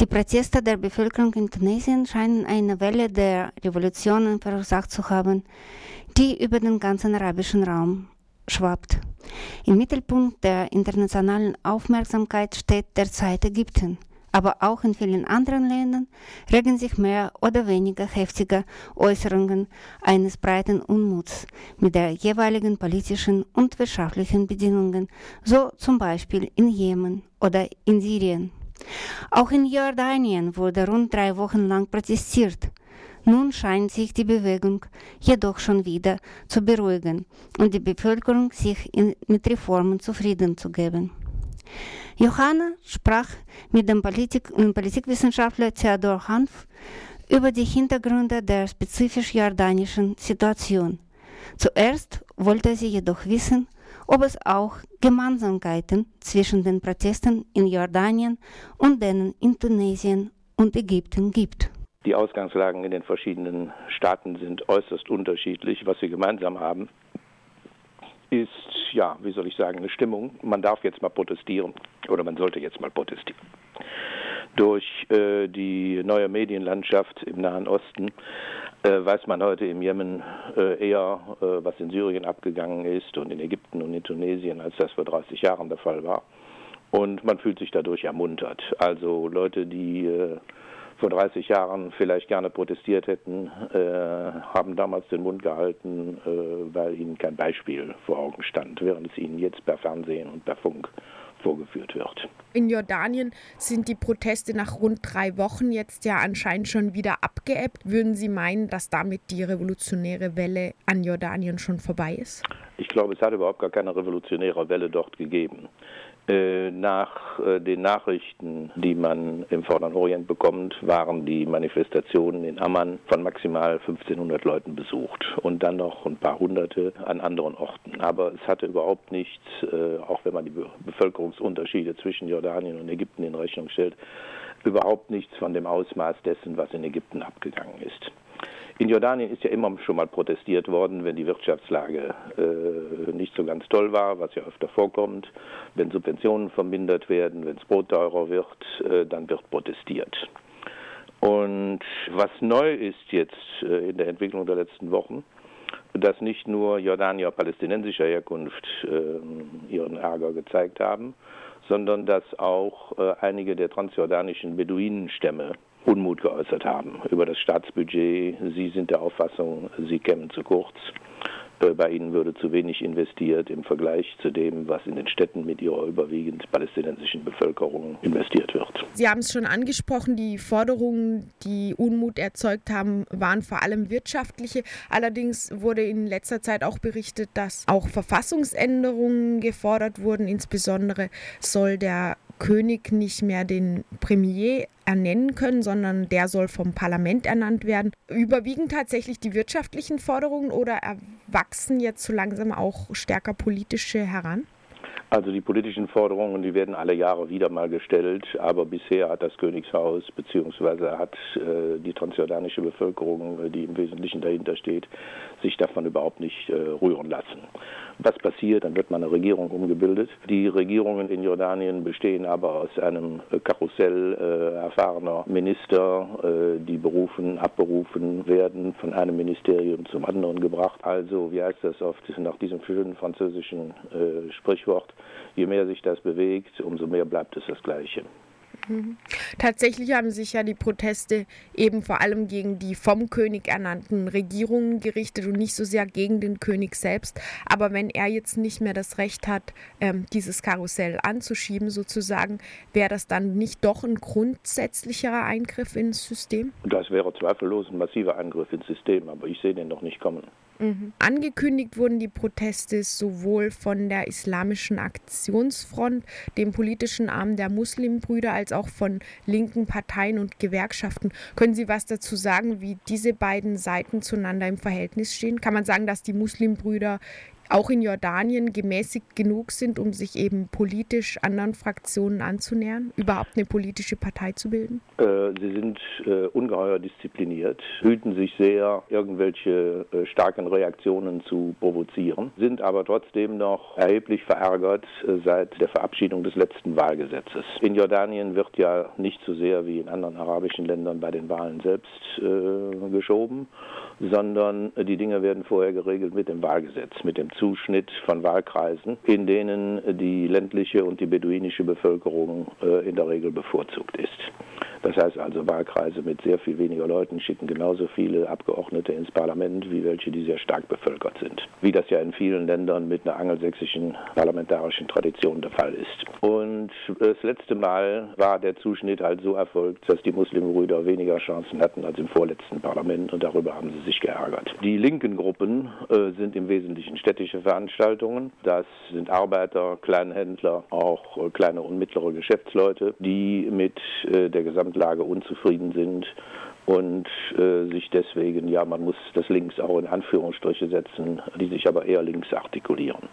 Die Proteste der Bevölkerung in Tunesien scheinen eine Welle der Revolutionen verursacht zu haben, die über den ganzen arabischen Raum schwappt. Im Mittelpunkt der internationalen Aufmerksamkeit steht derzeit Ägypten aber auch in vielen anderen Ländern regen sich mehr oder weniger heftige Äußerungen eines breiten Unmuts mit der jeweiligen politischen und wirtschaftlichen Bedingungen, so zum Beispiel in Jemen oder in Syrien. Auch in Jordanien wurde rund drei Wochen lang protestiert. Nun scheint sich die Bewegung jedoch schon wieder zu beruhigen und die Bevölkerung sich in, mit Reformen zufrieden zu geben. Johanna sprach mit dem Politik Politikwissenschaftler Theodor Hanf über die Hintergründe der spezifisch jordanischen Situation. Zuerst wollte sie jedoch wissen, ob es auch Gemeinsamkeiten zwischen den Protesten in Jordanien und denen in Tunesien und Ägypten gibt. Die Ausgangslagen in den verschiedenen Staaten sind äußerst unterschiedlich. Was sie gemeinsam haben, ist, ja, wie soll ich sagen, eine Stimmung. Man darf jetzt mal protestieren oder man sollte jetzt mal protestieren. Durch äh, die neue Medienlandschaft im Nahen Osten äh, weiß man heute im Jemen äh, eher, äh, was in Syrien abgegangen ist und in Ägypten und in Tunesien, als das vor 30 Jahren der Fall war. Und man fühlt sich dadurch ermuntert. Also Leute, die äh, vor 30 Jahren vielleicht gerne protestiert hätten, äh, haben damals den Mund gehalten, weil ihnen kein Beispiel vor Augen stand, während es ihnen jetzt per Fernsehen und per Funk vorgeführt wird. In Jordanien sind die Proteste nach rund drei Wochen jetzt ja anscheinend schon wieder abgeebbt. Würden Sie meinen, dass damit die revolutionäre Welle an Jordanien schon vorbei ist? Ich glaube, es hat überhaupt gar keine revolutionäre Welle dort gegeben. Äh, nach äh, den Nachrichten, die man im Vorderen Orient bekommt, waren die Manifestationen in Amman von maximal 1500 Leuten besucht und dann noch ein paar Hunderte an anderen Orten. Aber es hatte überhaupt nichts, äh, auch wenn man die Bevölkerungsunterschiede zwischen Jordanien und Ägypten in Rechnung stellt, überhaupt nichts von dem Ausmaß dessen, was in Ägypten abgegangen ist. In Jordanien ist ja immer schon mal protestiert worden, wenn die Wirtschaftslage äh, nicht so ganz toll war, was ja öfter vorkommt. Wenn Subventionen vermindert werden, wenn das Brot teurer wird, äh, dann wird protestiert. Und was neu ist jetzt äh, in der Entwicklung der letzten Wochen, dass nicht nur Jordanier palästinensischer Herkunft äh, ihren Ärger gezeigt haben, sondern dass auch äh, einige der transjordanischen Beduinenstämme Unmut geäußert haben über das Staatsbudget. Sie sind der Auffassung, sie kämen zu kurz. Äh, bei ihnen würde zu wenig investiert im Vergleich zu dem, was in den Städten mit ihrer überwiegend palästinensischen Bevölkerung investiert wird. Sie haben es schon angesprochen, die Forderungen, die Unmut erzeugt haben, waren vor allem wirtschaftliche. Allerdings wurde in letzter Zeit auch berichtet, dass auch Verfassungsänderungen gefordert wurden. Insbesondere soll der König nicht mehr den Premier ernennen können, sondern der soll vom Parlament ernannt werden. Überwiegen tatsächlich die wirtschaftlichen Forderungen oder erwachsen jetzt so langsam auch stärker politische heran? Also die politischen Forderungen, die werden alle Jahre wieder mal gestellt, aber bisher hat das Königshaus bzw. hat äh, die transjordanische Bevölkerung, äh, die im Wesentlichen dahinter steht, sich davon überhaupt nicht äh, rühren lassen. Was passiert, dann wird mal eine Regierung umgebildet. Die Regierungen in Jordanien bestehen aber aus einem Karussell äh, erfahrener Minister, äh, die berufen, abberufen werden, von einem Ministerium zum anderen gebracht. Also, wie heißt das oft nach diesem schönen französischen äh, Sprichwort, je mehr sich das bewegt, umso mehr bleibt es das Gleiche. Mhm. Tatsächlich haben sich ja die Proteste eben vor allem gegen die vom König ernannten Regierungen gerichtet und nicht so sehr gegen den König selbst. Aber wenn er jetzt nicht mehr das Recht hat, ähm, dieses Karussell anzuschieben, sozusagen, wäre das dann nicht doch ein grundsätzlicherer Eingriff ins System? Das wäre zweifellos ein massiver Eingriff ins System, aber ich sehe den noch nicht kommen. Mhm. Angekündigt wurden die Proteste sowohl von der Islamischen Aktionsfront, dem politischen Arm der Muslimbrüder, als auch von linken Parteien und Gewerkschaften. Können Sie was dazu sagen, wie diese beiden Seiten zueinander im Verhältnis stehen? Kann man sagen, dass die Muslimbrüder auch in Jordanien gemäßigt genug sind, um sich eben politisch anderen Fraktionen anzunähern, überhaupt eine politische Partei zu bilden? Äh, sie sind äh, ungeheuer diszipliniert, hüten sich sehr, irgendwelche äh, starken Reaktionen zu provozieren, sind aber trotzdem noch erheblich verärgert äh, seit der Verabschiedung des letzten Wahlgesetzes. In Jordanien wird ja nicht so sehr wie in anderen arabischen Ländern bei den Wahlen selbst äh, geschoben, sondern die Dinge werden vorher geregelt mit dem Wahlgesetz, mit dem Zuschnitt von Wahlkreisen, in denen die ländliche und die beduinische Bevölkerung äh, in der Regel bevorzugt ist. Das heißt also, Wahlkreise mit sehr viel weniger Leuten schicken genauso viele Abgeordnete ins Parlament wie welche, die sehr stark bevölkert sind. Wie das ja in vielen Ländern mit einer angelsächsischen parlamentarischen Tradition der Fall ist. Und das letzte Mal war der Zuschnitt halt so erfolgt, dass die Muslimbrüder weniger Chancen hatten als im vorletzten Parlament und darüber haben sie sich geärgert. Die linken Gruppen äh, sind im Wesentlichen städtische Veranstaltungen. Das sind Arbeiter, Kleinhändler, auch äh, kleine und mittlere Geschäftsleute, die mit äh, der gesamten Gesamtlage unzufrieden sind und äh, sich deswegen, ja, man muss das links auch in Anführungsstriche setzen, die sich aber eher links artikulieren.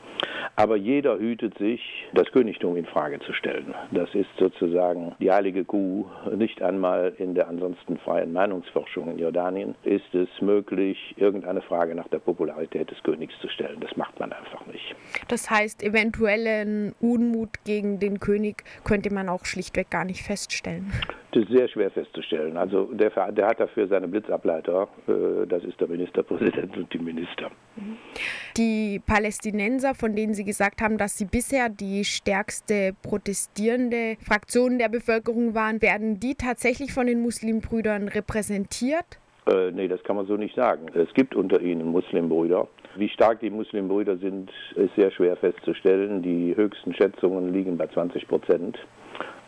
Aber jeder hütet sich, das Königtum in Frage zu stellen. Das ist sozusagen die heilige Kuh. Nicht einmal in der ansonsten freien Meinungsforschung in Jordanien ist es möglich, irgendeine Frage nach der Popularität des Königs zu stellen. Das macht man einfach nicht. Das heißt, eventuellen Unmut gegen den König könnte man auch schlichtweg gar nicht feststellen. Das ist sehr schwer festzustellen. Also der, der hat dafür seine Blitzableiter. Äh, das ist der Ministerpräsident und die Minister. Die Palästinenser, von denen Sie gesagt haben, dass sie bisher die stärkste protestierende Fraktion der Bevölkerung waren, werden die tatsächlich von den Muslimbrüdern repräsentiert? Äh, nee, das kann man so nicht sagen. Es gibt unter ihnen Muslimbrüder. Wie stark die Muslimbrüder sind, ist sehr schwer festzustellen. Die höchsten Schätzungen liegen bei 20 Prozent.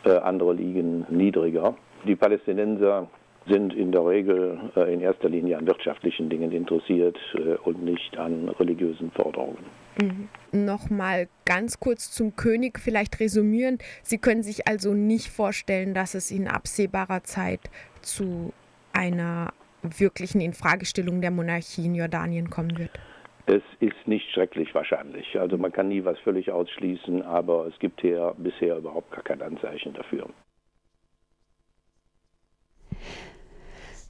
Äh, andere liegen niedriger. Die Palästinenser sind in der Regel äh, in erster Linie an wirtschaftlichen Dingen interessiert äh, und nicht an religiösen Forderungen. Mhm. Nochmal ganz kurz zum König vielleicht resümieren. Sie können sich also nicht vorstellen, dass es in absehbarer Zeit zu einer wirklichen Infragestellung der Monarchie in Jordanien kommen wird. Es ist nicht schrecklich wahrscheinlich. Also man kann nie was völlig ausschließen, aber es gibt hier bisher überhaupt gar kein Anzeichen dafür.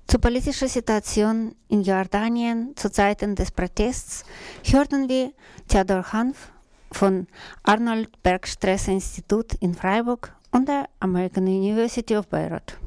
Zur politischen Situation in Jordanien zu Zeiten des Protests hörten wir Theodor Hanf von Arnold Bergstrasse Institut in Freiburg und der American University of Beirut.